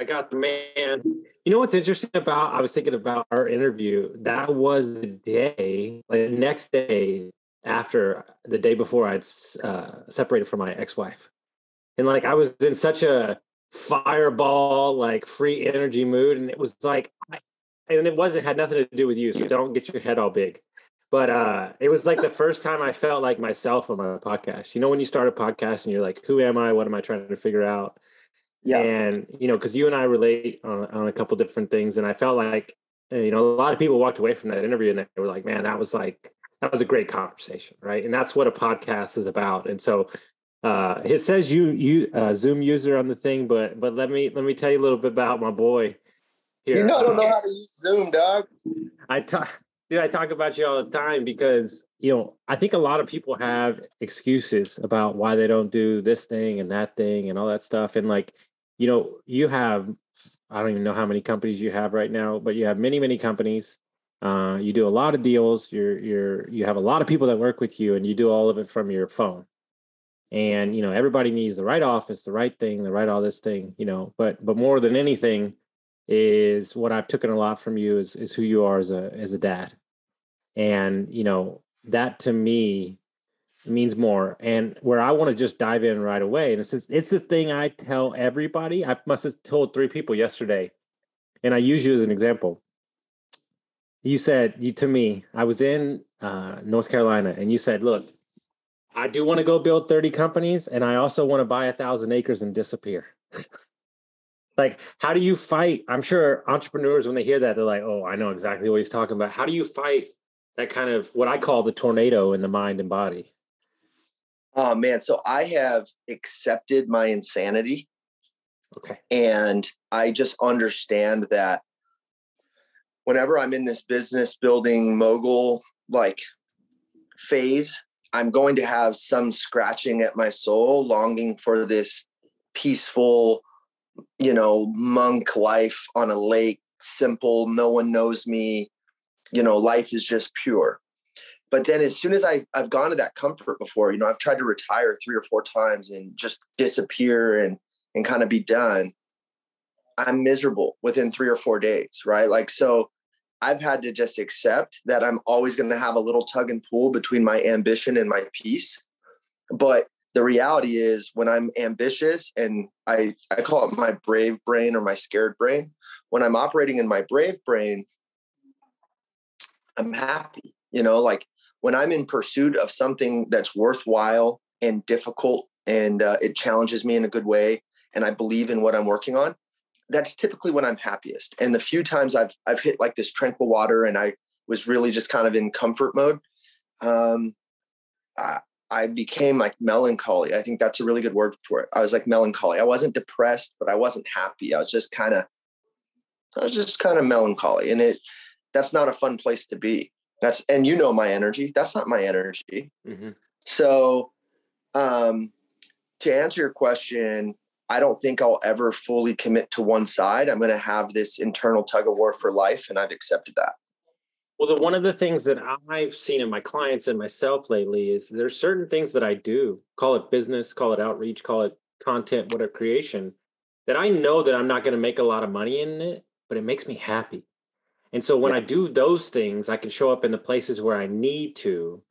I got the man. You know what's interesting about? I was thinking about our interview. That was the day, like the next day after the day before I'd uh, separated from my ex-wife, and like I was in such a fireball, like free energy mood, and it was like, and it wasn't had nothing to do with you. So don't get your head all big. But uh, it was like the first time I felt like myself on my podcast. You know, when you start a podcast and you're like, "Who am I? What am I trying to figure out?" Yeah. And, you know, because you and I relate on, on a couple different things. And I felt like, you know, a lot of people walked away from that interview and they were like, man, that was like, that was a great conversation. Right. And that's what a podcast is about. And so, uh, it says you, you, uh, Zoom user on the thing, but, but let me, let me tell you a little bit about my boy here. You know, I don't know how to use Zoom, dog. I talk, dude, I talk about you all the time because, you know, I think a lot of people have excuses about why they don't do this thing and that thing and all that stuff. And like, you know, you have, I don't even know how many companies you have right now, but you have many, many companies. Uh, you do a lot of deals. You're, you're, you have a lot of people that work with you and you do all of it from your phone. And, you know, everybody needs the right office, the right thing, the right, all this thing, you know, but, but more than anything is what I've taken a lot from you is, is who you are as a, as a dad. And, you know, that to me means more and where i want to just dive in right away and it's it's the thing i tell everybody i must have told three people yesterday and i use you as an example. You said you to me i was in uh, north carolina and you said look i do want to go build 30 companies and i also want to buy a thousand acres and disappear. Like how do you fight? I'm sure entrepreneurs when they hear that they're like oh i know exactly what he's talking about. How do you fight that kind of what i call the tornado in the mind and body Oh man, so I have accepted my insanity. Okay. And I just understand that whenever I'm in this business building mogul like phase, I'm going to have some scratching at my soul, longing for this peaceful, you know, monk life on a lake, simple, no one knows me, you know, life is just pure but then as soon as I, I've gone to that comfort before, you know, I've tried to retire three or four times and just disappear and and kind of be done. I'm miserable within three or four days, right? Like so I've had to just accept that I'm always going to have a little tug and pull between my ambition and my peace. But the reality is when I'm ambitious and I I call it my brave brain or my scared brain, when I'm operating in my brave brain, I'm happy. You know, like when I'm in pursuit of something that's worthwhile and difficult and uh, it challenges me in a good way and I believe in what I'm working on, that's typically when I'm happiest. And the few times I've I've hit like this tranquil water and I was really just kind of in comfort mode, um, I, I became like melancholy. I think that's a really good word for it. I was like melancholy. I wasn't depressed, but I wasn't happy. I was just kind of, I was just kind of melancholy, and it that's not a fun place to be. That's and you know my energy. That's not my energy. Mm-hmm. So, um, to answer your question, I don't think I'll ever fully commit to one side. I'm going to have this internal tug of war for life, and I've accepted that. Well, the, one of the things that I've seen in my clients and myself lately is there's certain things that I do, call it business, call it outreach, call it content, whatever creation, that I know that I'm not going to make a lot of money in it, but it makes me happy. And so when yeah. I do those things, I can show up in the places where I need to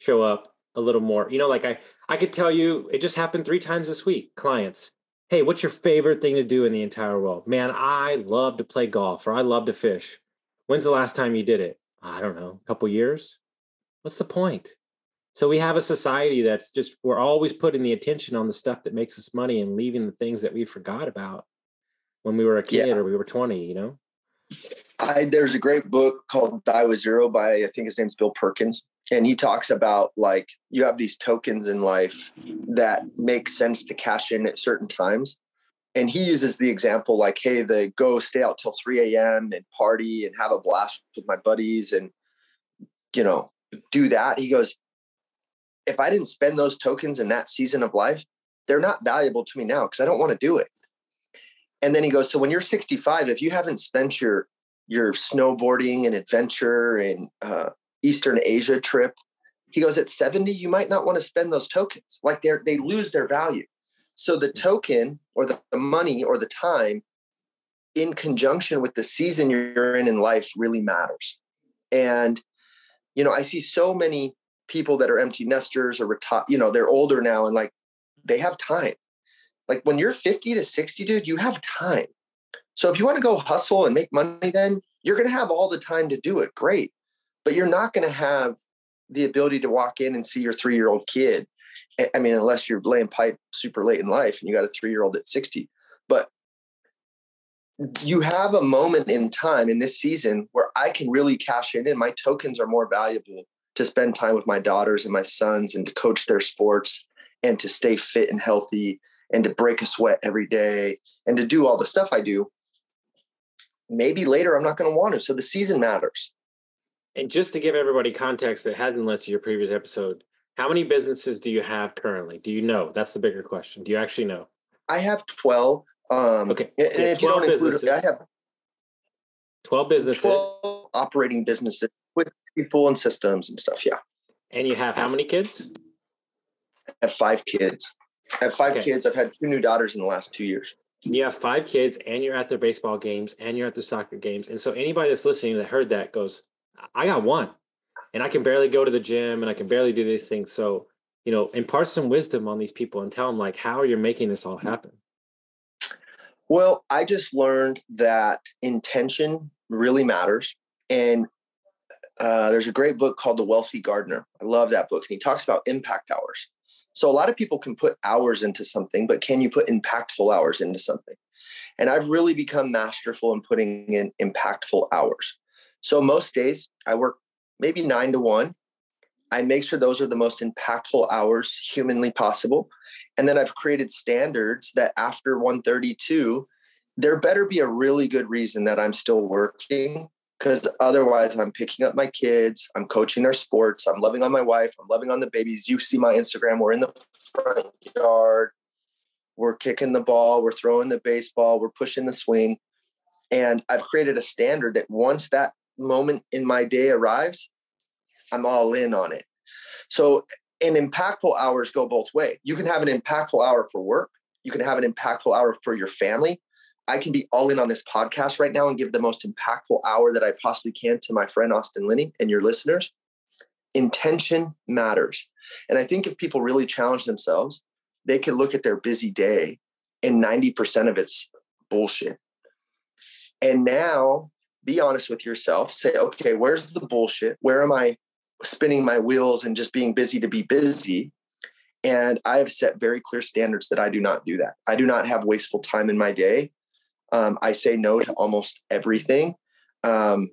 show up a little more. You know, like I I could tell you it just happened 3 times this week. Clients, "Hey, what's your favorite thing to do in the entire world?" "Man, I love to play golf or I love to fish." "When's the last time you did it?" "I don't know, a couple years." What's the point? So we have a society that's just we're always putting the attention on the stuff that makes us money and leaving the things that we forgot about when we were a kid yeah. or we were 20, you know? I, there's a great book called Die with Zero by I think his name's Bill Perkins, and he talks about like you have these tokens in life that make sense to cash in at certain times, and he uses the example like, hey, the go stay out till 3 a.m. and party and have a blast with my buddies and, you know, do that. He goes, if I didn't spend those tokens in that season of life, they're not valuable to me now because I don't want to do it. And then he goes, so when you're 65, if you haven't spent your your snowboarding and adventure and uh, Eastern Asia trip, he goes at 70, you might not want to spend those tokens. Like they they lose their value. So the token or the, the money or the time in conjunction with the season you're in in life really matters. And you know, I see so many people that are empty nesters or retire, you know, they're older now and like they have time. Like when you're 50 to 60, dude, you have time. So if you want to go hustle and make money, then you're going to have all the time to do it. Great. But you're not going to have the ability to walk in and see your three year old kid. I mean, unless you're laying pipe super late in life and you got a three year old at 60. But you have a moment in time in this season where I can really cash in and my tokens are more valuable to spend time with my daughters and my sons and to coach their sports and to stay fit and healthy and to break a sweat every day and to do all the stuff I do. Maybe later I'm not going to want to. So the season matters. And just to give everybody context that hadn't led to your previous episode, how many businesses do you have currently? Do you know? That's the bigger question. Do you actually know? I have 12. Um, okay. And, so if you don't businesses. include, I have 12 businesses. 12 operating businesses with people and systems and stuff. Yeah. And you have how many kids? I have five kids. I have five okay. kids. I've had two new daughters in the last two years. You have five kids, and you're at their baseball games, and you're at their soccer games. And so, anybody that's listening that heard that goes, I got one, and I can barely go to the gym, and I can barely do these things. So, you know, impart some wisdom on these people and tell them, like, how you're making this all happen. Well, I just learned that intention really matters. And uh, there's a great book called The Wealthy Gardener. I love that book. And he talks about impact hours. So a lot of people can put hours into something, but can you put impactful hours into something? And I've really become masterful in putting in impactful hours. So most days I work maybe nine to one. I make sure those are the most impactful hours humanly possible. And then I've created standards that after 132, there better be a really good reason that I'm still working because otherwise I'm picking up my kids, I'm coaching their sports, I'm loving on my wife, I'm loving on the babies. You see my Instagram, we're in the front yard, we're kicking the ball, we're throwing the baseball, we're pushing the swing. And I've created a standard that once that moment in my day arrives, I'm all in on it. So, and impactful hours go both way. You can have an impactful hour for work, you can have an impactful hour for your family, I can be all in on this podcast right now and give the most impactful hour that I possibly can to my friend Austin Linney and your listeners. Intention matters. And I think if people really challenge themselves, they can look at their busy day and 90% of it's bullshit. And now be honest with yourself. Say, okay, where's the bullshit? Where am I spinning my wheels and just being busy to be busy? And I have set very clear standards that I do not do that. I do not have wasteful time in my day. Um, I say no to almost everything. Um,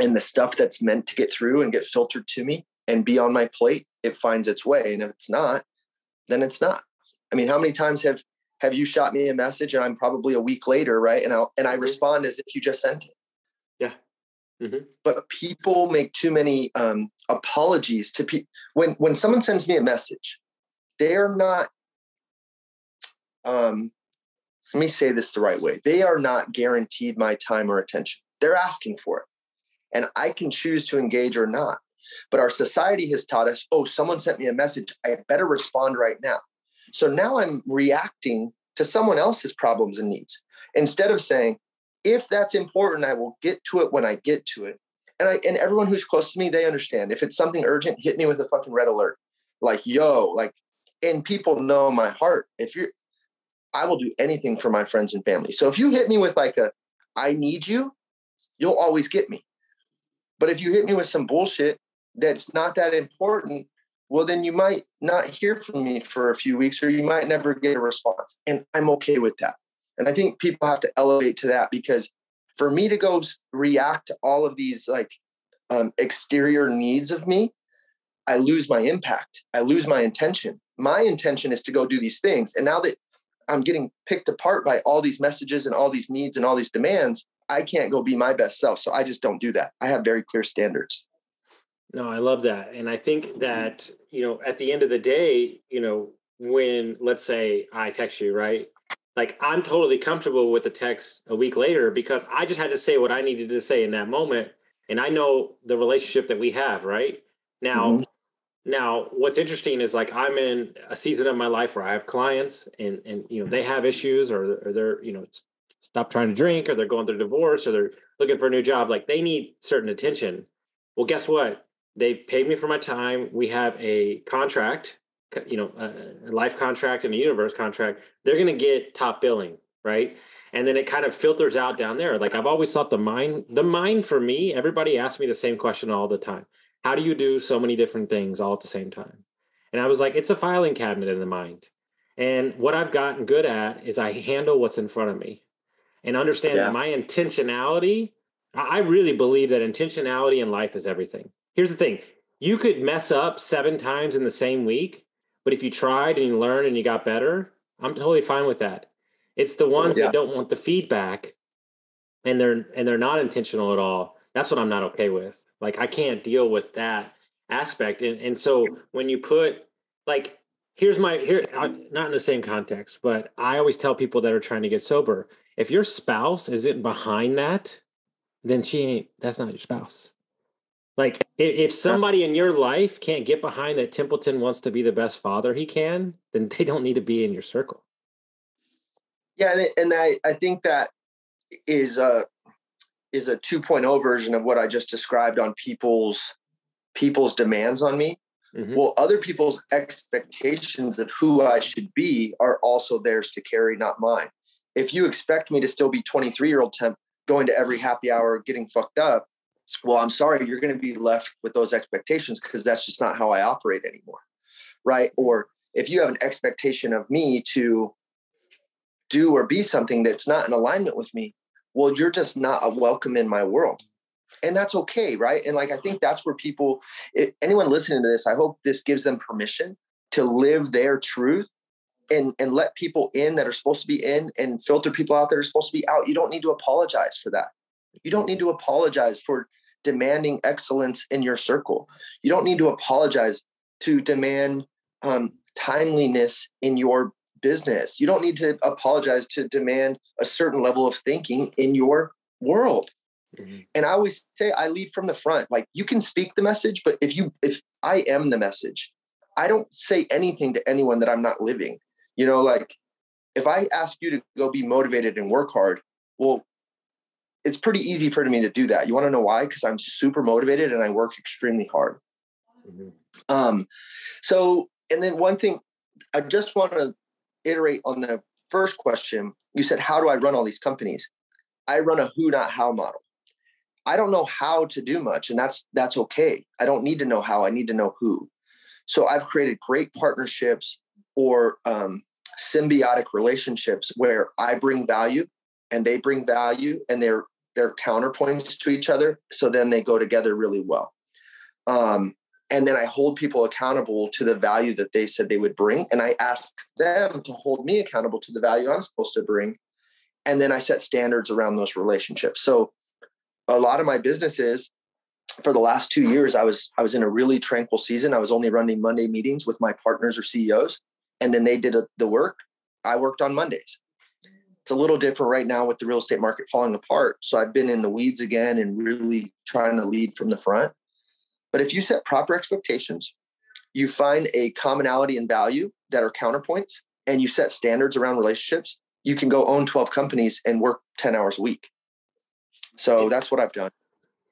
and the stuff that's meant to get through and get filtered to me and be on my plate, it finds its way. And if it's not, then it's not. I mean, how many times have have you shot me a message and I'm probably a week later, right? And I and I mm-hmm. respond as if you just sent it. Yeah. Mm-hmm. But people make too many um, apologies to people when when someone sends me a message, they are not um, let me say this the right way. They are not guaranteed my time or attention. They're asking for it. And I can choose to engage or not. But our society has taught us, oh, someone sent me a message. I better respond right now. So now I'm reacting to someone else's problems and needs instead of saying, if that's important, I will get to it when I get to it. And I and everyone who's close to me, they understand. If it's something urgent, hit me with a fucking red alert. Like, yo, like, and people know my heart. If you're I will do anything for my friends and family. So if you hit me with like a, I need you, you'll always get me. But if you hit me with some bullshit that's not that important, well, then you might not hear from me for a few weeks or you might never get a response. And I'm okay with that. And I think people have to elevate to that because for me to go react to all of these like um, exterior needs of me, I lose my impact. I lose my intention. My intention is to go do these things. And now that I'm getting picked apart by all these messages and all these needs and all these demands. I can't go be my best self. So I just don't do that. I have very clear standards. No, I love that. And I think that, you know, at the end of the day, you know, when let's say I text you, right? Like I'm totally comfortable with the text a week later because I just had to say what I needed to say in that moment. And I know the relationship that we have, right? Now, mm-hmm. Now, what's interesting is like I'm in a season of my life where I have clients and and you know they have issues or, or they're you know stop trying to drink or they're going through divorce or they're looking for a new job. Like they need certain attention. Well, guess what? They've paid me for my time. We have a contract, you know, a life contract and a universe contract. They're going to get top billing, right? And then it kind of filters out down there. Like I've always thought the mind, the mind for me, everybody asks me the same question all the time how do you do so many different things all at the same time? And I was like, it's a filing cabinet in the mind. And what I've gotten good at is I handle what's in front of me and understand yeah. that my intentionality, I really believe that intentionality in life is everything. Here's the thing you could mess up seven times in the same week, but if you tried and you learned and you got better, I'm totally fine with that. It's the ones yeah. that don't want the feedback and they're and they're not intentional at all. That's what I'm not okay with. Like I can't deal with that aspect. And and so when you put like here's my here not in the same context, but I always tell people that are trying to get sober, if your spouse isn't behind that, then she ain't that's not your spouse. Like if, somebody in your life can't get behind that Templeton wants to be the best father he can, then they don't need to be in your circle. Yeah, and, and I, I think that is a is a 2.0 version of what I just described on people's people's demands on me. Mm-hmm. Well, other people's expectations of who I should be are also theirs to carry, not mine. If you expect me to still be 23 year old temp going to every happy hour, getting fucked up, well, I'm sorry, you're going to be left with those expectations because that's just not how I operate anymore. Right. Or if you have an expectation of me to do or be something that's not in alignment with me, well, you're just not welcome in my world. And that's okay, right? And like I think that's where people, it, anyone listening to this, I hope this gives them permission to live their truth and and let people in that are supposed to be in and filter people out that are supposed to be out. You don't need to apologize for that. You don't need to apologize for demanding excellence in your circle. You don't need to apologize to demand um, timeliness in your business. You don't need to apologize to demand a certain level of thinking in your world. Mm-hmm. And I always say I lead from the front. Like you can speak the message, but if you if I am the message, I don't say anything to anyone that I'm not living. You know, like if I ask you to go be motivated and work hard, well, it's pretty easy for me to do that. You want to know why? Because I'm super motivated and I work extremely hard. Mm-hmm. Um, so and then one thing I just want to iterate on the first question, you said, How do I run all these companies? I run a who, not how model. I don't know how to do much, and that's that's okay. I don't need to know how, I need to know who. So I've created great partnerships or um, symbiotic relationships where I bring value and they bring value and they're they're counterpoints to each other. So then they go together really well. Um, and then I hold people accountable to the value that they said they would bring. And I ask them to hold me accountable to the value I'm supposed to bring. And then I set standards around those relationships. So a lot of my businesses for the last two years, I was I was in a really tranquil season. I was only running Monday meetings with my partners or CEOs, and then they did the work. I worked on Mondays. It's a little different right now with the real estate market falling apart. So I've been in the weeds again and really trying to lead from the front. But if you set proper expectations, you find a commonality and value that are counterpoints, and you set standards around relationships, you can go own 12 companies and work 10 hours a week. So that's what I've done.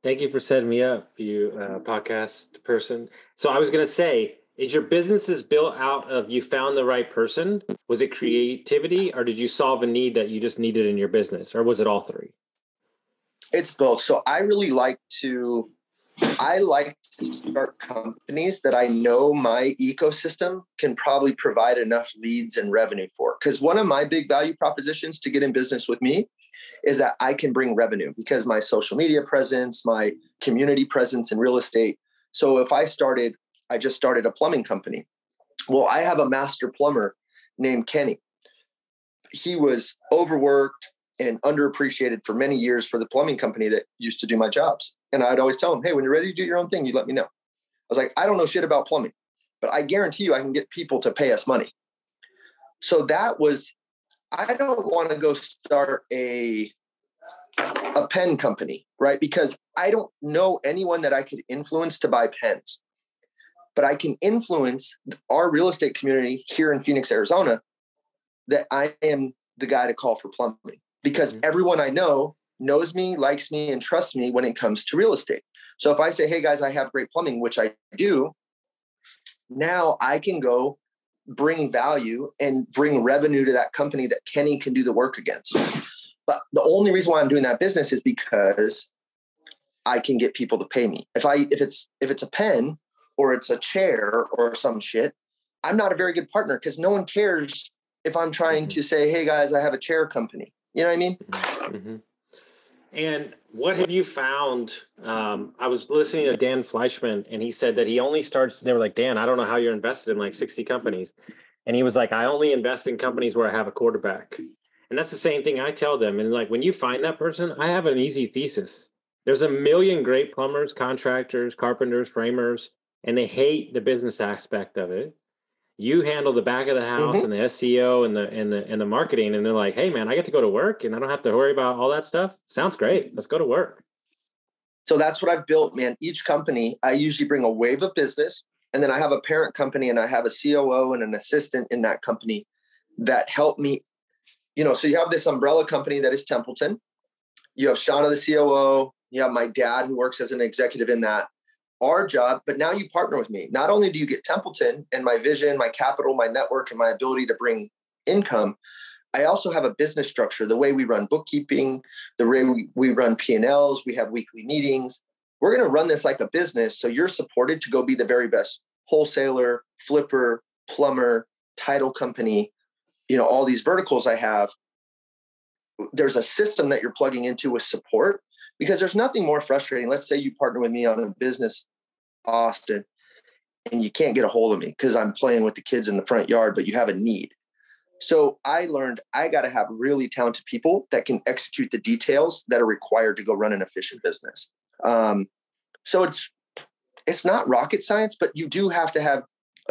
Thank you for setting me up, you uh, podcast person. So I was going to say, is your businesses built out of you found the right person? Was it creativity, or did you solve a need that you just needed in your business, or was it all three? It's both. So I really like to I like to start companies that I know my ecosystem can probably provide enough leads and revenue for. Because one of my big value propositions to get in business with me is that I can bring revenue because my social media presence, my community presence in real estate. So if I started, I just started a plumbing company. Well, I have a master plumber named Kenny. he was overworked and underappreciated for many years for the plumbing company that used to do my jobs. And I'd always tell him, hey, when you're ready to do your own thing, you let me know. I was like, I don't know shit about plumbing, but I guarantee you I can get people to pay us money. So that was, I don't want to go start a a pen company, right? Because I don't know anyone that I could influence to buy pens. But I can influence our real estate community here in Phoenix, Arizona, that I am the guy to call for plumbing because mm-hmm. everyone I know knows me, likes me, and trusts me when it comes to real estate. So if I say, hey guys, I have great plumbing, which I do, now I can go bring value and bring revenue to that company that Kenny can do the work against. But the only reason why I'm doing that business is because I can get people to pay me. If I if it's if it's a pen or it's a chair or some shit, I'm not a very good partner because no one cares if I'm trying mm-hmm. to say, hey guys, I have a chair company. You know what I mean? Mm-hmm. And what have you found? Um, I was listening to Dan Fleyshman, and he said that he only starts. They were like, Dan, I don't know how you're invested in like 60 companies, and he was like, I only invest in companies where I have a quarterback. And that's the same thing I tell them. And like when you find that person, I have an easy thesis. There's a million great plumbers, contractors, carpenters, framers, and they hate the business aspect of it you handle the back of the house mm-hmm. and the SEO and the and the and the marketing, and they're like, hey man, I get to go to work and I don't have to worry about all that stuff. Sounds great. Let's go to work. So that's what I've built, man. Each company, I usually bring a wave of business, and then I have a parent company and I have a COO and an assistant in that company that help me. You know, so you have this umbrella company that is Templeton. You have Shauna, the COO. You have my dad who works as an executive in that our job, but now you partner with me. Not only do you get Templeton and my vision, my capital, my network, and my ability to bring income, I also have a business structure, the way we run bookkeeping, the way we, run P&Ls, we have weekly meetings. We're going to run this like a business. So you're supported to go be the very best wholesaler, flipper, plumber, title company, you know, all these verticals I have. There's a system that you're plugging into with support because there's nothing more frustrating. Let's say you partner with me on a business, Austin, and you can't get a hold of me because I'm playing with the kids in the front yard, but you have a need. So I learned I got to have really talented people that can execute the details that are required to go run an efficient business. Um, so it's it's not rocket science, but you do have to have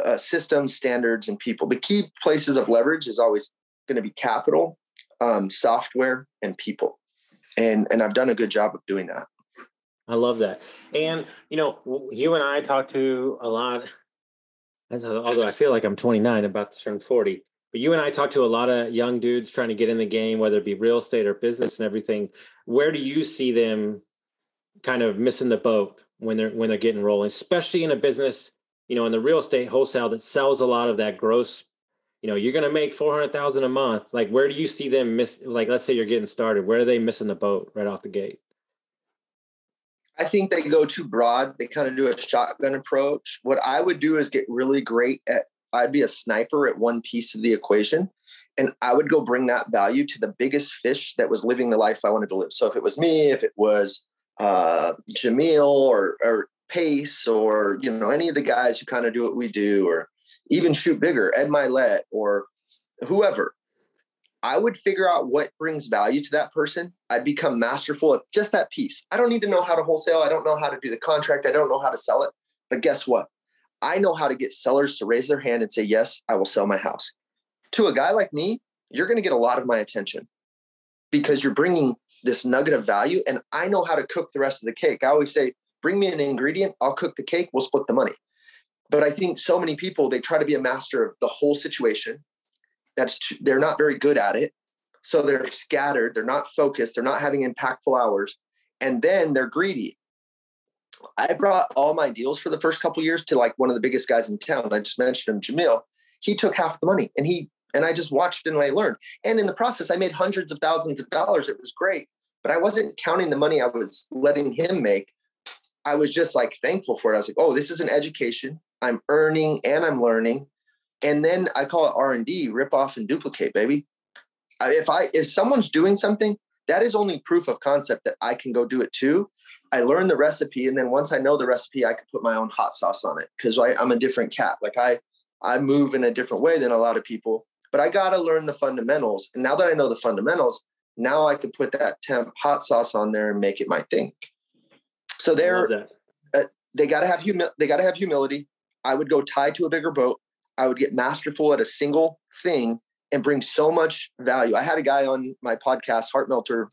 uh, systems, standards, and people. The key places of leverage is always going to be capital, um, software, and people and and I've done a good job of doing that. I love that. And you know, you and I talk to a lot. Although I feel like I'm 29, about to turn 40, but you and I talk to a lot of young dudes trying to get in the game, whether it be real estate or business and everything. Where do you see them kind of missing the boat when they're when they're getting rolling, especially in a business, you know, in the real estate wholesale that sells a lot of that gross you know you're going to make 400,000 a month. Like where do you see them miss like let's say you're getting started where are they missing the boat right off the gate? I think they go too broad. They kind of do a shotgun approach. What I would do is get really great at I'd be a sniper at one piece of the equation and I would go bring that value to the biggest fish that was living the life I wanted to live. So if it was me if it was uh Jamil or or Pace or you know any of the guys who kind of do what we do or even shoot bigger, Ed Mylett or whoever. I would figure out what brings value to that person. I'd become masterful at just that piece. I don't need to know how to wholesale. I don't know how to do the contract. I don't know how to sell it. But guess what? I know how to get sellers to raise their hand and say, Yes, I will sell my house. To a guy like me, you're going to get a lot of my attention because you're bringing this nugget of value and I know how to cook the rest of the cake. I always say, Bring me an ingredient, I'll cook the cake, we'll split the money. But I think so many people they try to be a master of the whole situation. That's too, they're not very good at it. So they're scattered, they're not focused, they're not having impactful hours, and then they're greedy. I brought all my deals for the first couple years to like one of the biggest guys in town. I just mentioned him, Jamil. He took half the money, and he and I just watched and I learned. And in the process, I made hundreds of thousands of dollars. It was great, but I wasn't counting the money I was letting him make. I was just like thankful for it. I was like, oh, this is an education. I'm earning and I'm learning. And then I call it R&D, rip off and duplicate, baby. If I if someone's doing something, that is only proof of concept that I can go do it too. I learn the recipe, and then once I know the recipe, I can put my own hot sauce on it because I'm a different cat. Like I, I move in a different way than a lot of people, but I got to learn the fundamentals. And now that I know the fundamentals, now I can put that temp hot sauce on there and make it my thing. So they're uh, they got to have humi- they got to have humility. I would go tied to a bigger boat. I would get masterful at a single thing and bring so much value. I had a guy on my podcast, Heart Melter,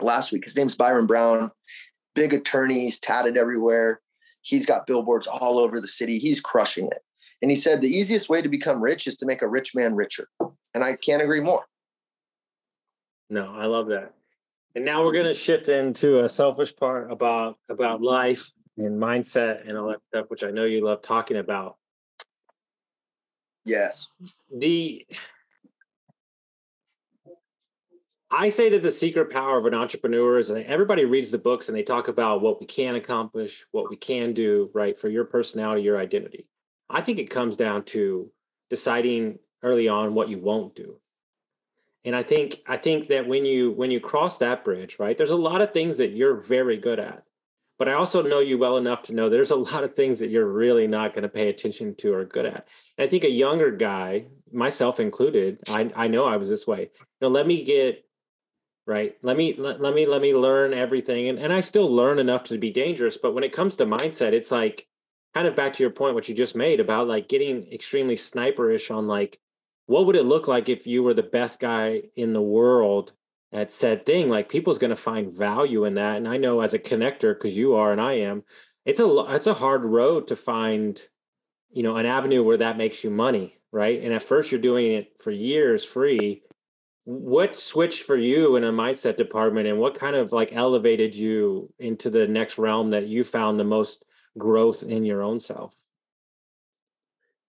last week. His name's Byron Brown, big attorney. He's tatted everywhere. He's got billboards all over the city. He's crushing it. And he said the easiest way to become rich is to make a rich man richer. And I can't agree more. No, I love that. And now we're going to shift into a selfish part about about life and mindset and all that stuff, which I know you love talking about. Yes. The I say that the secret power of an entrepreneur is that everybody reads the books and they talk about what we can accomplish, what we can do, right, for your personality, your identity. I think it comes down to deciding early on what you won't do. And I think I think that when you when you cross that bridge, right, there's a lot of things that you're very good at. But I also know you well enough to know there's a lot of things that you're really not going to pay attention to or good at. And I think a younger guy, myself included, I, I know I was this way. Know, let me get right let me let, let me let me learn everything and, and i still learn enough to be dangerous but when it comes to mindset it's like kind of back to your point what you just made about like getting extremely sniperish on like what would it look like if you were the best guy in the world at said thing like people's going to find value in that and i know as a connector because you are and i am it's a it's a hard road to find you know an avenue where that makes you money right? And at first you're doing it for years free. What switched for you in a mindset department and what kind of like elevated you into the next realm that you found the most growth in your own self?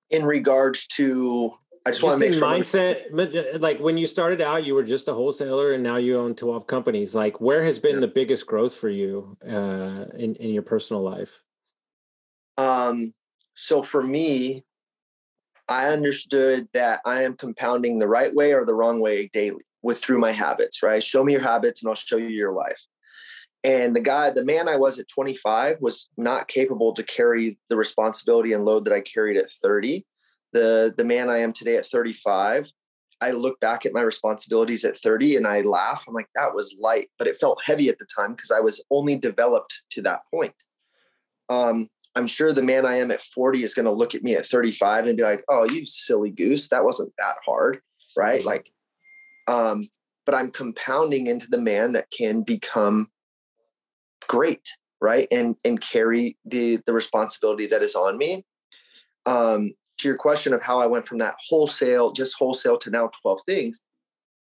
In regards to i just, just want to make sure mindset uh, like when you started out you were just a wholesaler and now you own 12 companies like where has been yeah. the biggest growth for you uh, in, in your personal life um so for me I understood that I am compounding the right way or the wrong way daily with through my habits, right? Show me your habits and I'll show you your life. And the guy, the man I was at 25 was not capable to carry the responsibility and load that I carried at 30. The the man I am today at 35, I look back at my responsibilities at 30 and I laugh. I'm like, that was light, but it felt heavy at the time because I was only developed to that point. Um, I'm sure the man I am at 40 is going to look at me at 35 and be like, "Oh, you silly goose, that wasn't that hard." Right? Mm-hmm. Like um but I'm compounding into the man that can become great, right? And and carry the the responsibility that is on me. Um to your question of how I went from that wholesale, just wholesale to now 12 things,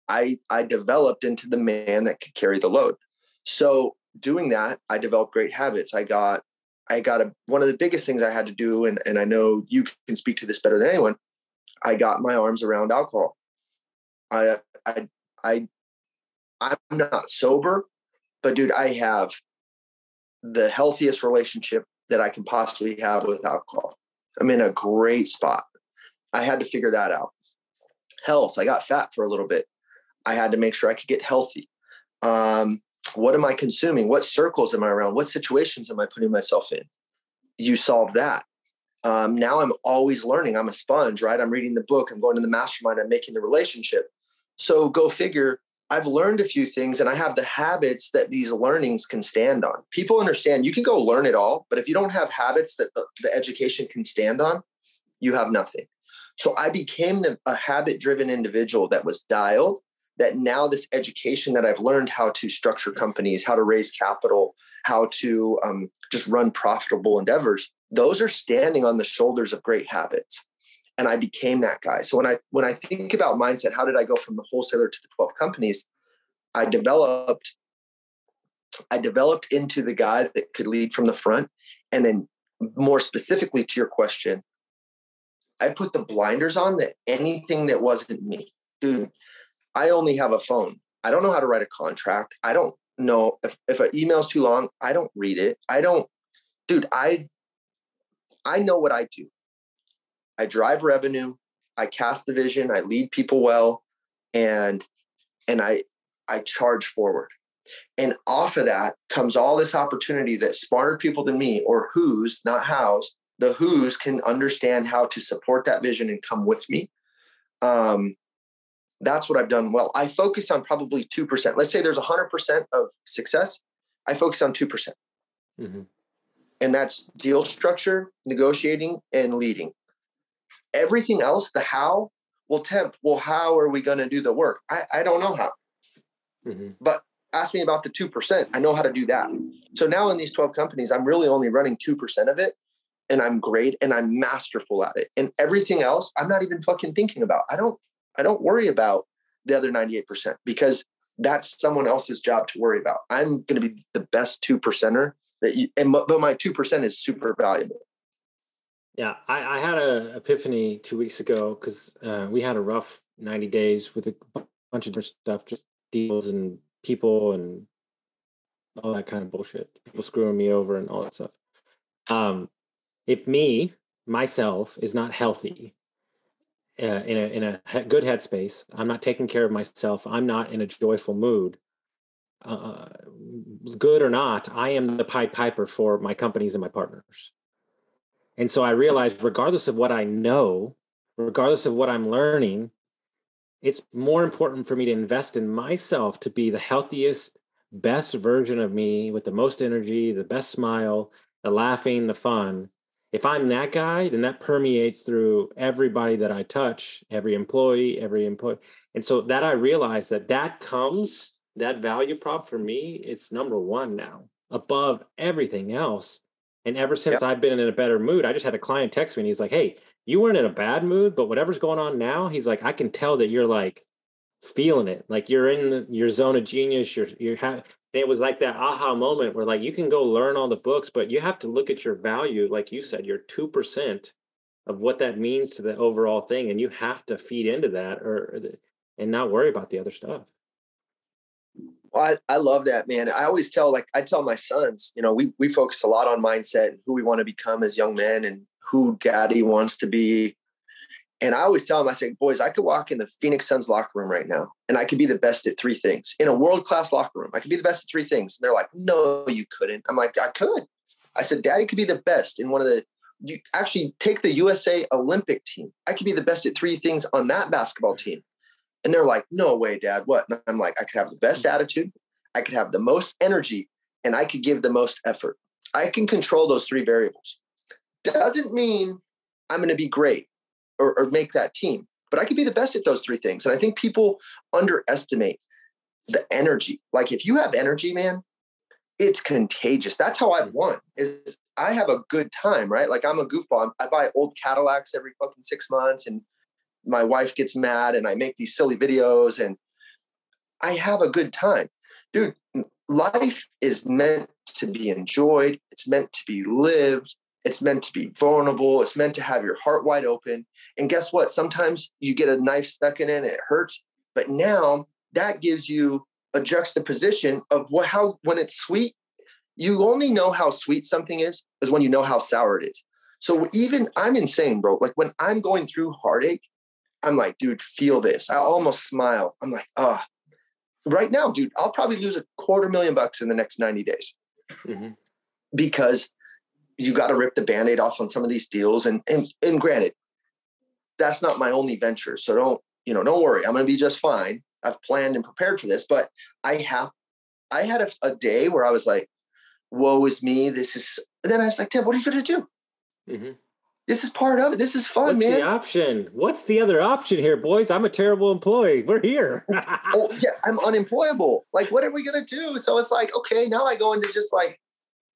I I developed into the man that could carry the load. So doing that, I developed great habits. I got I got a one of the biggest things I had to do, and and I know you can speak to this better than anyone. I got my arms around alcohol. I I I I'm not sober, but dude, I have the healthiest relationship that I can possibly have with alcohol. I'm in a great spot. I had to figure that out. Health, I got fat for a little bit. I had to make sure I could get healthy. Um, what am I consuming? What circles am I around? What situations am I putting myself in? You solve that. Um, now I'm always learning. I'm a sponge, right? I'm reading the book. I'm going to the mastermind. I'm making the relationship. So go figure. I've learned a few things and I have the habits that these learnings can stand on. People understand you can go learn it all, but if you don't have habits that the, the education can stand on, you have nothing. So I became the, a habit driven individual that was dialed that now this education that I've learned how to structure companies, how to raise capital, how to um, just run profitable endeavors, those are standing on the shoulders of great habits. And I became that guy. So when I when I think about mindset, how did I go from the wholesaler to the 12 companies? I developed I developed into the guy that could lead from the front. And then more specifically to your question, I put the blinders on that anything that wasn't me. Dude, I only have a phone. I don't know how to write a contract. I don't know if, if an email's too long, I don't read it. I don't, dude, I I know what I do. I drive revenue, I cast the vision, I lead people well, and and I I charge forward. And off of that comes all this opportunity that smarter people than me, or who's, not how's, the who's can understand how to support that vision and come with me. Um, That's what I've done well. I focus on probably 2%. Let's say there's 100% of success. I focus on 2%. percent mm-hmm. And that's deal structure, negotiating, and leading. Everything else, the how, will temp. Well, how are we going to do the work? I, I don't know how. Mm-hmm. But ask me about the 2%. I know how to do that. So now in these 12 companies, I'm really only running 2% of it and I'm great and I'm masterful at it. And everything else, I'm not even fucking thinking about. I don't I don't worry about the other 98% because that's someone else's job to worry about. I'm going to be the best 2 percenter that you and but my 2% is super valuable. Yeah, I, I had a epiphany 2 weeks ago cuz uh, we had a rough 90 days with a bunch of different stuff just deals and people and all that kind of bullshit. People screwing me over and all that stuff. Um, if me myself is not healthy uh, in a in a good headspace, I'm not taking care of myself. I'm not in a joyful mood. Uh, good or not, I am the Pied Piper for my companies and my partners. And so I realized, regardless of what I know, regardless of what I'm learning, it's more important for me to invest in myself to be the healthiest, best version of me with the most energy, the best smile, the laughing, the fun. If I'm that guy, then that permeates through everybody that I touch, every employee, every employee. And so that I realized that that comes, that value prop for me, it's number one now above everything else. And ever since yep. I've been in a better mood, I just had a client text me and he's like, Hey, you weren't in a bad mood, but whatever's going on now, he's like, I can tell that you're like feeling it, like you're in the, your zone of genius. You're you're ha- it was like that aha moment where like you can go learn all the books, but you have to look at your value, like you said, you're two percent of what that means to the overall thing, and you have to feed into that or and not worry about the other stuff. I, I love that, man. I always tell, like, I tell my sons, you know, we we focus a lot on mindset and who we want to become as young men and who daddy wants to be. And I always tell them, I say, boys, I could walk in the Phoenix Suns locker room right now and I could be the best at three things in a world class locker room. I could be the best at three things. And they're like, no, you couldn't. I'm like, I could. I said, daddy could be the best in one of the, you actually take the USA Olympic team. I could be the best at three things on that basketball team. And they're like, no way, dad. What? And I'm like, I could have the best mm. attitude. I could have the most energy and I could give the most effort. I can control those three variables doesn't mean I'm going to be great or, or make that team, but I could be the best at those three things. And I think people underestimate the energy. Like if you have energy, man, it's contagious. That's how I've mm. won. Is I have a good time, right? Like I'm a goofball. I buy old Cadillacs every fucking six months, and my wife gets mad, and I make these silly videos, and I have a good time, dude. Life is meant to be enjoyed. It's meant to be lived. It's meant to be vulnerable. It's meant to have your heart wide open. And guess what? Sometimes you get a knife stuck in it and it hurts. But now that gives you a juxtaposition of what, how, when it's sweet, you only know how sweet something is, is when you know how sour it is. So even I'm insane, bro. Like when I'm going through heartache, I'm like, dude, feel this. I almost smile. I'm like, ah, oh. right now, dude, I'll probably lose a quarter million bucks in the next 90 days. Mm-hmm. Because you got to rip the band-aid off on some of these deals and and and granted that's not my only venture so don't you know don't worry i'm going to be just fine i've planned and prepared for this but i have i had a, a day where i was like woe is me this is and then i was like Tim, what are you going to do mm-hmm. This is part of it this is fun What's man the option what's the other option here boys i'm a terrible employee we're here oh yeah i'm unemployable like what are we going to do so it's like okay now i go into just like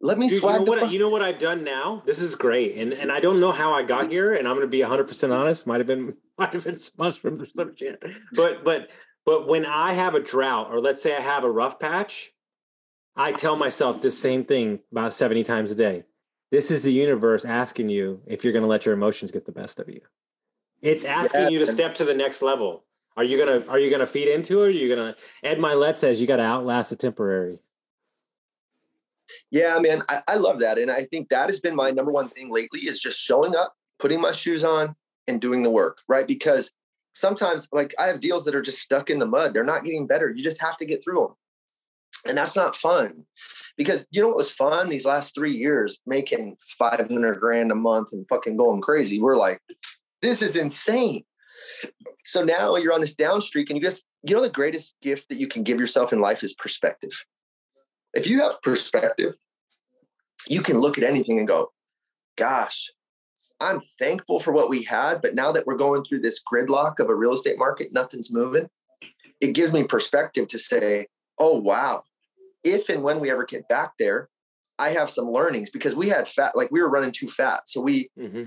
let me Dude, swag. You know, what, you know what I've done now? This is great, and and I don't know how I got here, and I'm going to be 100 percent honest. Might have been might have been sponsored or some shit, but but but when I have a drought, or let's say I have a rough patch, I tell myself this same thing about 70 times a day. This is the universe asking you if you're going to let your emotions get the best of you. It's asking yeah. you to step to the next level. Are you gonna Are you gonna feed into it? Or are you gonna? Ed Mylett says you got to outlast the temporary. Yeah, man, I, I love that. And I think that has been my number one thing lately is just showing up, putting my shoes on and doing the work, right? Because sometimes like I have deals that are just stuck in the mud. They're not getting better. You just have to get through them. And that's not fun because you know what was fun these last three years making 500 grand a month and fucking going crazy. We're like, this is insane. So now you're on this down streak and you just, you know, the greatest gift that you can give yourself in life is perspective. If you have perspective, you can look at anything and go, gosh, I'm thankful for what we had. But now that we're going through this gridlock of a real estate market, nothing's moving. It gives me perspective to say, oh, wow, if and when we ever get back there, I have some learnings because we had fat, like we were running too fat. So we, mm-hmm.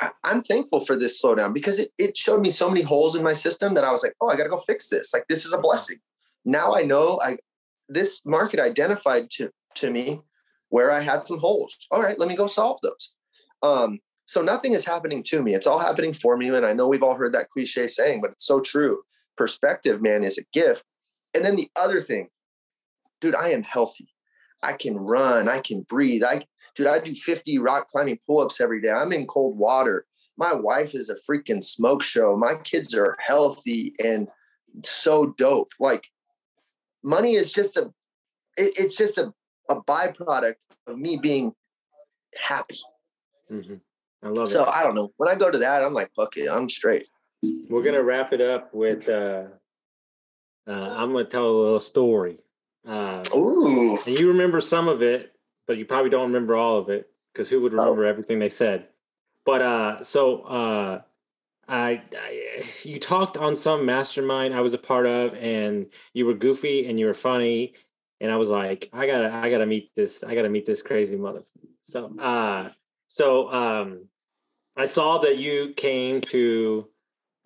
I, I'm thankful for this slowdown because it, it showed me so many holes in my system that I was like, oh, I got to go fix this. Like, this is a blessing. Now I know I, this market identified to, to me where I had some holes. All right, let me go solve those. Um, so nothing is happening to me. It's all happening for me. And I know we've all heard that cliche saying, but it's so true. Perspective, man, is a gift. And then the other thing, dude, I am healthy. I can run, I can breathe. I dude, I do 50 rock climbing pull-ups every day. I'm in cold water. My wife is a freaking smoke show. My kids are healthy and so dope. Like money is just a it, it's just a, a byproduct of me being happy. Mm-hmm. I love so, it. So I don't know. When I go to that, I'm like, fuck it, I'm straight. We're gonna wrap it up with uh uh, I'm going to tell a little story. Uh, Ooh. And you remember some of it, but you probably don't remember all of it because who would remember oh. everything they said? But uh, so uh, I, I, you talked on some mastermind I was a part of, and you were goofy and you were funny, and I was like, I gotta, I gotta meet this, I gotta meet this crazy mother. So, uh, so um, I saw that you came to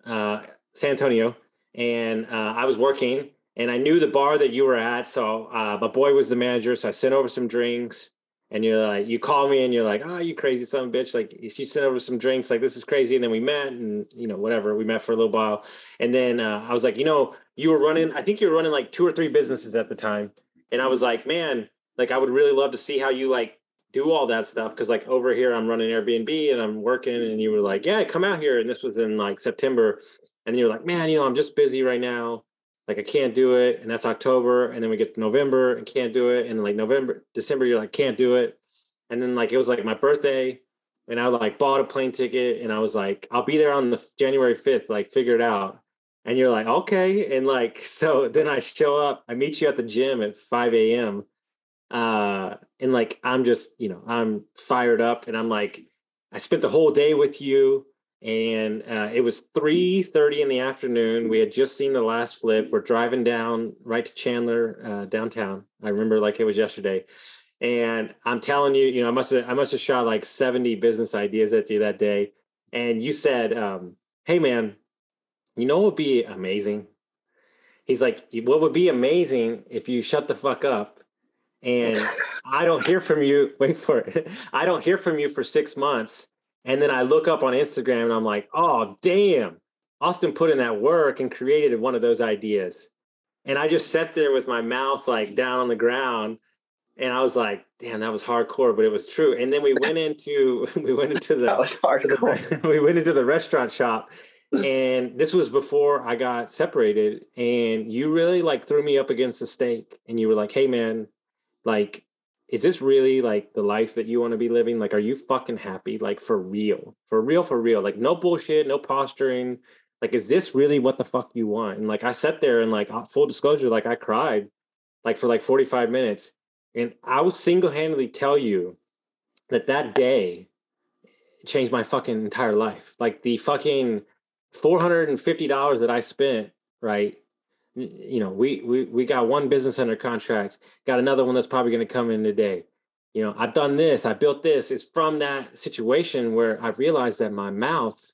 uh, San Antonio and uh, I was working and I knew the bar that you were at. So uh, my boy was the manager, so I sent over some drinks. And you're like, you call me and you're like, oh, you crazy son of a bitch. Like, you sent over some drinks, like, this is crazy. And then we met and, you know, whatever. We met for a little while. And then uh, I was like, you know, you were running, I think you were running like two or three businesses at the time. And I was like, man, like, I would really love to see how you like do all that stuff. Cause like over here, I'm running Airbnb and I'm working. And you were like, yeah, come out here. And this was in like September and you're like, man, you know, I'm just busy right now. Like I can't do it. And that's October. And then we get to November and can't do it. And like November, December, you're like, can't do it. And then like it was like my birthday. And I like bought a plane ticket and I was like, I'll be there on the January 5th, like figure it out. And you're like, okay. And like, so then I show up, I meet you at the gym at 5 a.m. Uh, and like, I'm just, you know, I'm fired up and I'm like, I spent the whole day with you and uh, it was 3.30 in the afternoon. We had just seen the last flip. We're driving down right to chandler uh, downtown. I remember like it was yesterday. And i'm telling you you know i must have i must have shot like 70 business ideas at you that day. And you said um, hey man you know what would be amazing? He's like what would be amazing if you shut the fuck up and i don't hear from you wait for it i don't hear from you for six months and then I look up on Instagram and I'm like, oh, damn, Austin put in that work and created one of those ideas. And I just sat there with my mouth like down on the ground. And I was like, damn, that was hardcore, but it was true. And then we went into we went into the, that was hardcore. We went into the restaurant shop. And this was before I got separated. And you really like threw me up against the stake. And you were like, hey man, like is this really like the life that you want to be living? Like, are you fucking happy? Like for real, for real, for real. Like no bullshit, no posturing. Like, is this really what the fuck you want? And like, I sat there and like, uh, full disclosure, like I cried, like for like 45 minutes. And I will single handedly tell you that that day changed my fucking entire life. Like the fucking $450 that I spent, right? You know, we we we got one business under contract, got another one that's probably going to come in today. You know, I've done this, I built this. It's from that situation where I realized that my mouth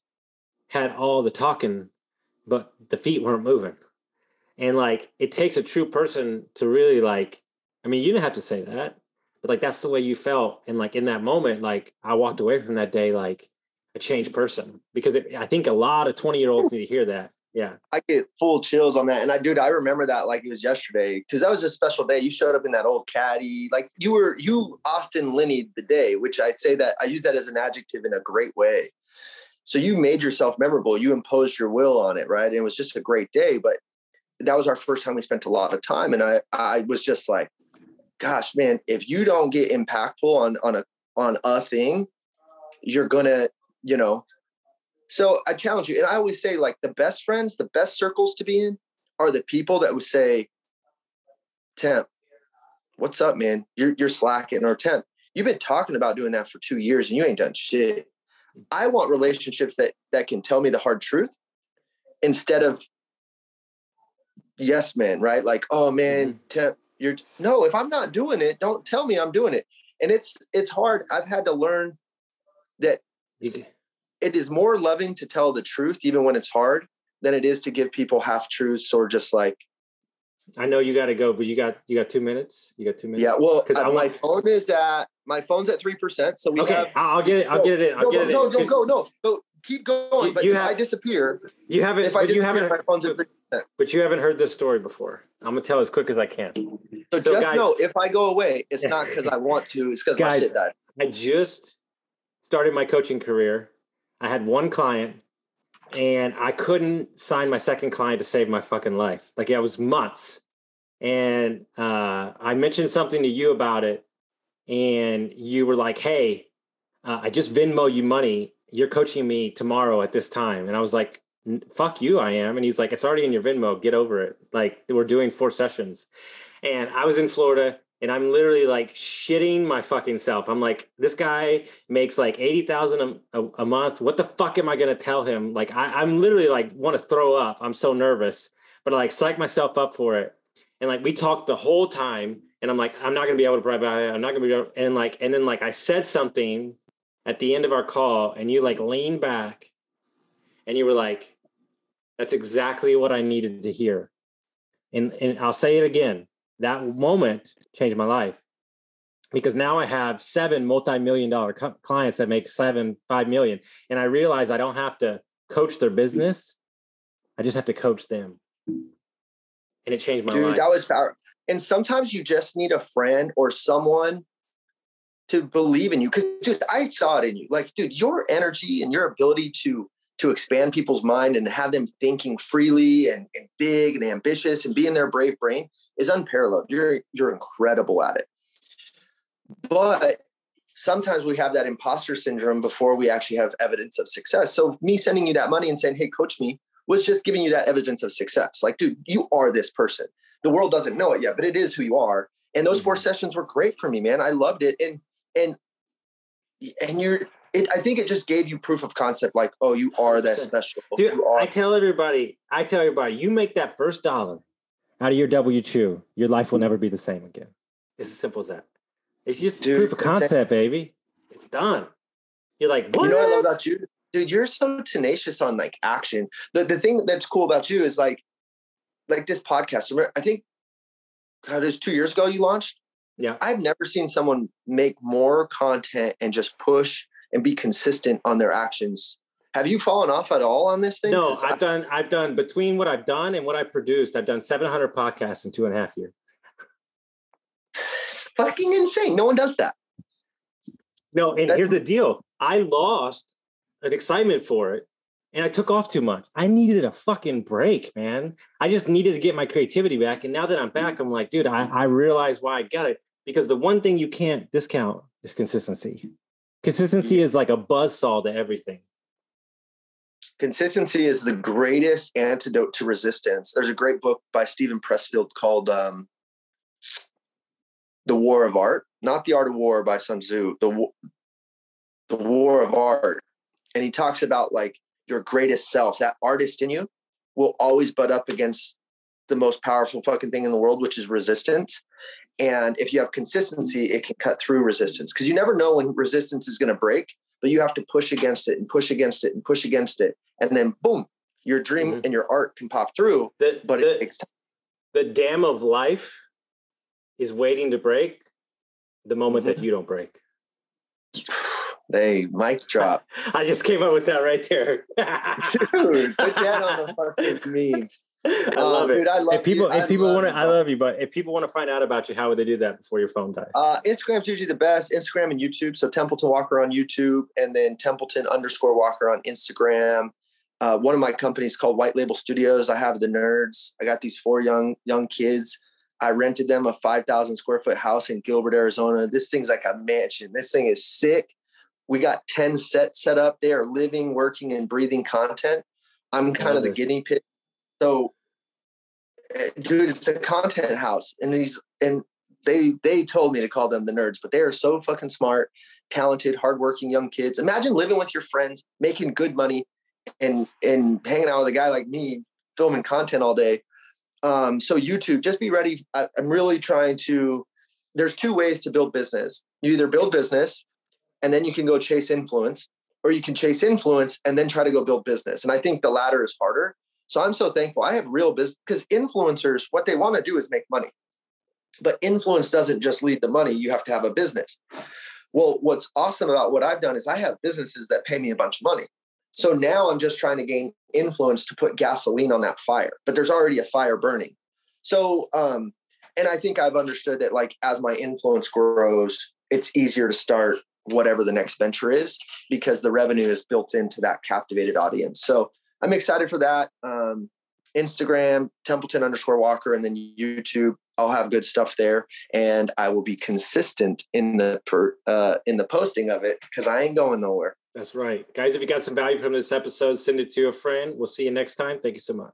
had all the talking, but the feet weren't moving. And like it takes a true person to really like, I mean, you didn't have to say that, but like that's the way you felt. And like in that moment, like I walked away from that day like a changed person because it, I think a lot of 20 year olds need to hear that yeah. I get full chills on that. And I, dude, I remember that like it was yesterday because that was a special day. You showed up in that old caddy. Like you were, you Austin Linney the day, which I say that I use that as an adjective in a great way. So you made yourself memorable. You imposed your will on it, right? And it was just a great day. But that was our first time we spent a lot of time. And I, I was just like, gosh, man, if you don't get impactful on, on a, on a thing, you're gonna, you know, So I challenge you, and I always say, like, the best friends, the best circles to be in are the people that would say, Temp, what's up, man? You're you're slacking, or Temp, you've been talking about doing that for two years and you ain't done shit. I want relationships that that can tell me the hard truth instead of yes man, right? Like, oh man, mm-hmm. Temp, you're no, if I'm not doing it, don't tell me I'm doing it. And it's it's hard. I've had to learn that it is more loving to tell the truth even when it's hard than it is to give people half truths or just like I know you got to go, but you got you got two minutes. You got two minutes. Yeah. Well, uh, my phone is at my phone's at three percent. So we okay. Have, I'll get it. I'll no, get it. I'll no, get it no, in. No, don't go. No, no. Keep going. You, but you if have, I disappear, you haven't. If I disappear, you haven't, my phone's at three percent. But you haven't heard this story before. I'm gonna tell as quick as I can. So, so just guys, know if I go away, it's not because I want to. It's because my shit died. I just started my coaching career. I had one client and I couldn't sign my second client to save my fucking life. Like, yeah, it was months. And uh, I mentioned something to you about it, and you were like, "Hey, uh, I just Venmo you money. You're coaching me tomorrow at this time." And I was like, "Fuck you, I am." And he's like, "It's already in your Venmo. Get over it. Like, we're doing four sessions." And I was in Florida and I'm literally like shitting my fucking self. I'm like, this guy makes like eighty thousand a, month. What the fuck am I gonna tell him? Like, I, am literally like want to throw up. I'm so nervous, but I like psych myself up for it. And like we talked the whole time, and I'm like, I'm not gonna be able to provide. I'm not gonna be able. To, and like, and then like I said something at the end of our call, and you like leaned back, and you were like, "That's exactly what I needed to hear." And and I'll say it again that moment changed my life because now I have seven multi-million dollar co- clients that make seven, five million. And I realize I don't have to coach their business. I just have to coach them. And it changed my life. Dude, life. that was power. And sometimes you just need a friend or someone to believe in you. Cause dude, I saw it in you. Like, dude, your energy and your ability to to expand people's mind and have them thinking freely and, and big and ambitious and be in their brave brain is unparalleled. You're you're incredible at it. But sometimes we have that imposter syndrome before we actually have evidence of success. So me sending you that money and saying, "Hey, coach me," was just giving you that evidence of success. Like, dude, you are this person. The world doesn't know it yet, but it is who you are. And those mm-hmm. four sessions were great for me, man. I loved it. And and and you're it, I think it just gave you proof of concept, like, oh, you are that special. Dude, I tell everybody, I tell everybody, you make that first dollar out of your W two, your life will never be the same again. It's as simple as that. It's just Dude, proof of concept, insane. baby. It's done. You're like, what? You know what I love about you? Dude, you're so tenacious on like action. The the thing that's cool about you is like, like this podcast. Remember, I think God, it was two years ago you launched. Yeah. I've never seen someone make more content and just push and be consistent on their actions. Have you fallen off at all on this thing? No, I've I, done. I've done between what I've done and what I produced. I've done 700 podcasts in two and a half years. It's fucking insane. No one does that. No, and That's, here's the deal. I lost an excitement for it, and I took off two months. I needed a fucking break, man. I just needed to get my creativity back. And now that I'm back, I'm like, dude, I, I realize why I got it. Because the one thing you can't discount is consistency. Consistency is like a buzz saw to everything. Consistency is the greatest antidote to resistance. There's a great book by Steven Pressfield called um, "The War of Art," not "The Art of War" by Sun Tzu. The the War of Art, and he talks about like your greatest self, that artist in you, will always butt up against the most powerful fucking thing in the world, which is resistance. And if you have consistency, it can cut through resistance because you never know when resistance is going to break, but you have to push against it and push against it and push against it. And then boom, your dream mm-hmm. and your art can pop through. The, but the, it takes time. The dam of life is waiting to break the moment mm-hmm. that you don't break. Hey, mic drop. I just came up with that right there. Dude, put that on the fucking meme. I love um, it. Dude, I love if people, you. if people want to, I love you. But if people want to find out about you, how would they do that before your phone dies? Uh, Instagram's usually the best. Instagram and YouTube. So Templeton Walker on YouTube, and then Templeton underscore Walker on Instagram. Uh, one of my companies called White Label Studios. I have the nerds. I got these four young young kids. I rented them a five thousand square foot house in Gilbert, Arizona. This thing's like a mansion. This thing is sick. We got 10 sets set up. They are living, working, and breathing content. I'm kind of the guinea pig. So, eh, dude, it's a content house, and these and they they told me to call them the nerds, but they are so fucking smart, talented, hardworking young kids. Imagine living with your friends, making good money, and and hanging out with a guy like me, filming content all day. Um, so YouTube, just be ready. I, I'm really trying to. There's two ways to build business. You either build business, and then you can go chase influence, or you can chase influence and then try to go build business. And I think the latter is harder. So I'm so thankful. I have real business because influencers, what they want to do is make money. But influence doesn't just lead to money. You have to have a business. Well, what's awesome about what I've done is I have businesses that pay me a bunch of money. So now I'm just trying to gain influence to put gasoline on that fire, but there's already a fire burning. So, um, and I think I've understood that like as my influence grows, it's easier to start whatever the next venture is because the revenue is built into that captivated audience. So I'm excited for that. Um, Instagram, Templeton underscore Walker, and then YouTube. I'll have good stuff there, and I will be consistent in the per, uh, in the posting of it because I ain't going nowhere. That's right, guys. If you got some value from this episode, send it to a friend. We'll see you next time. Thank you so much.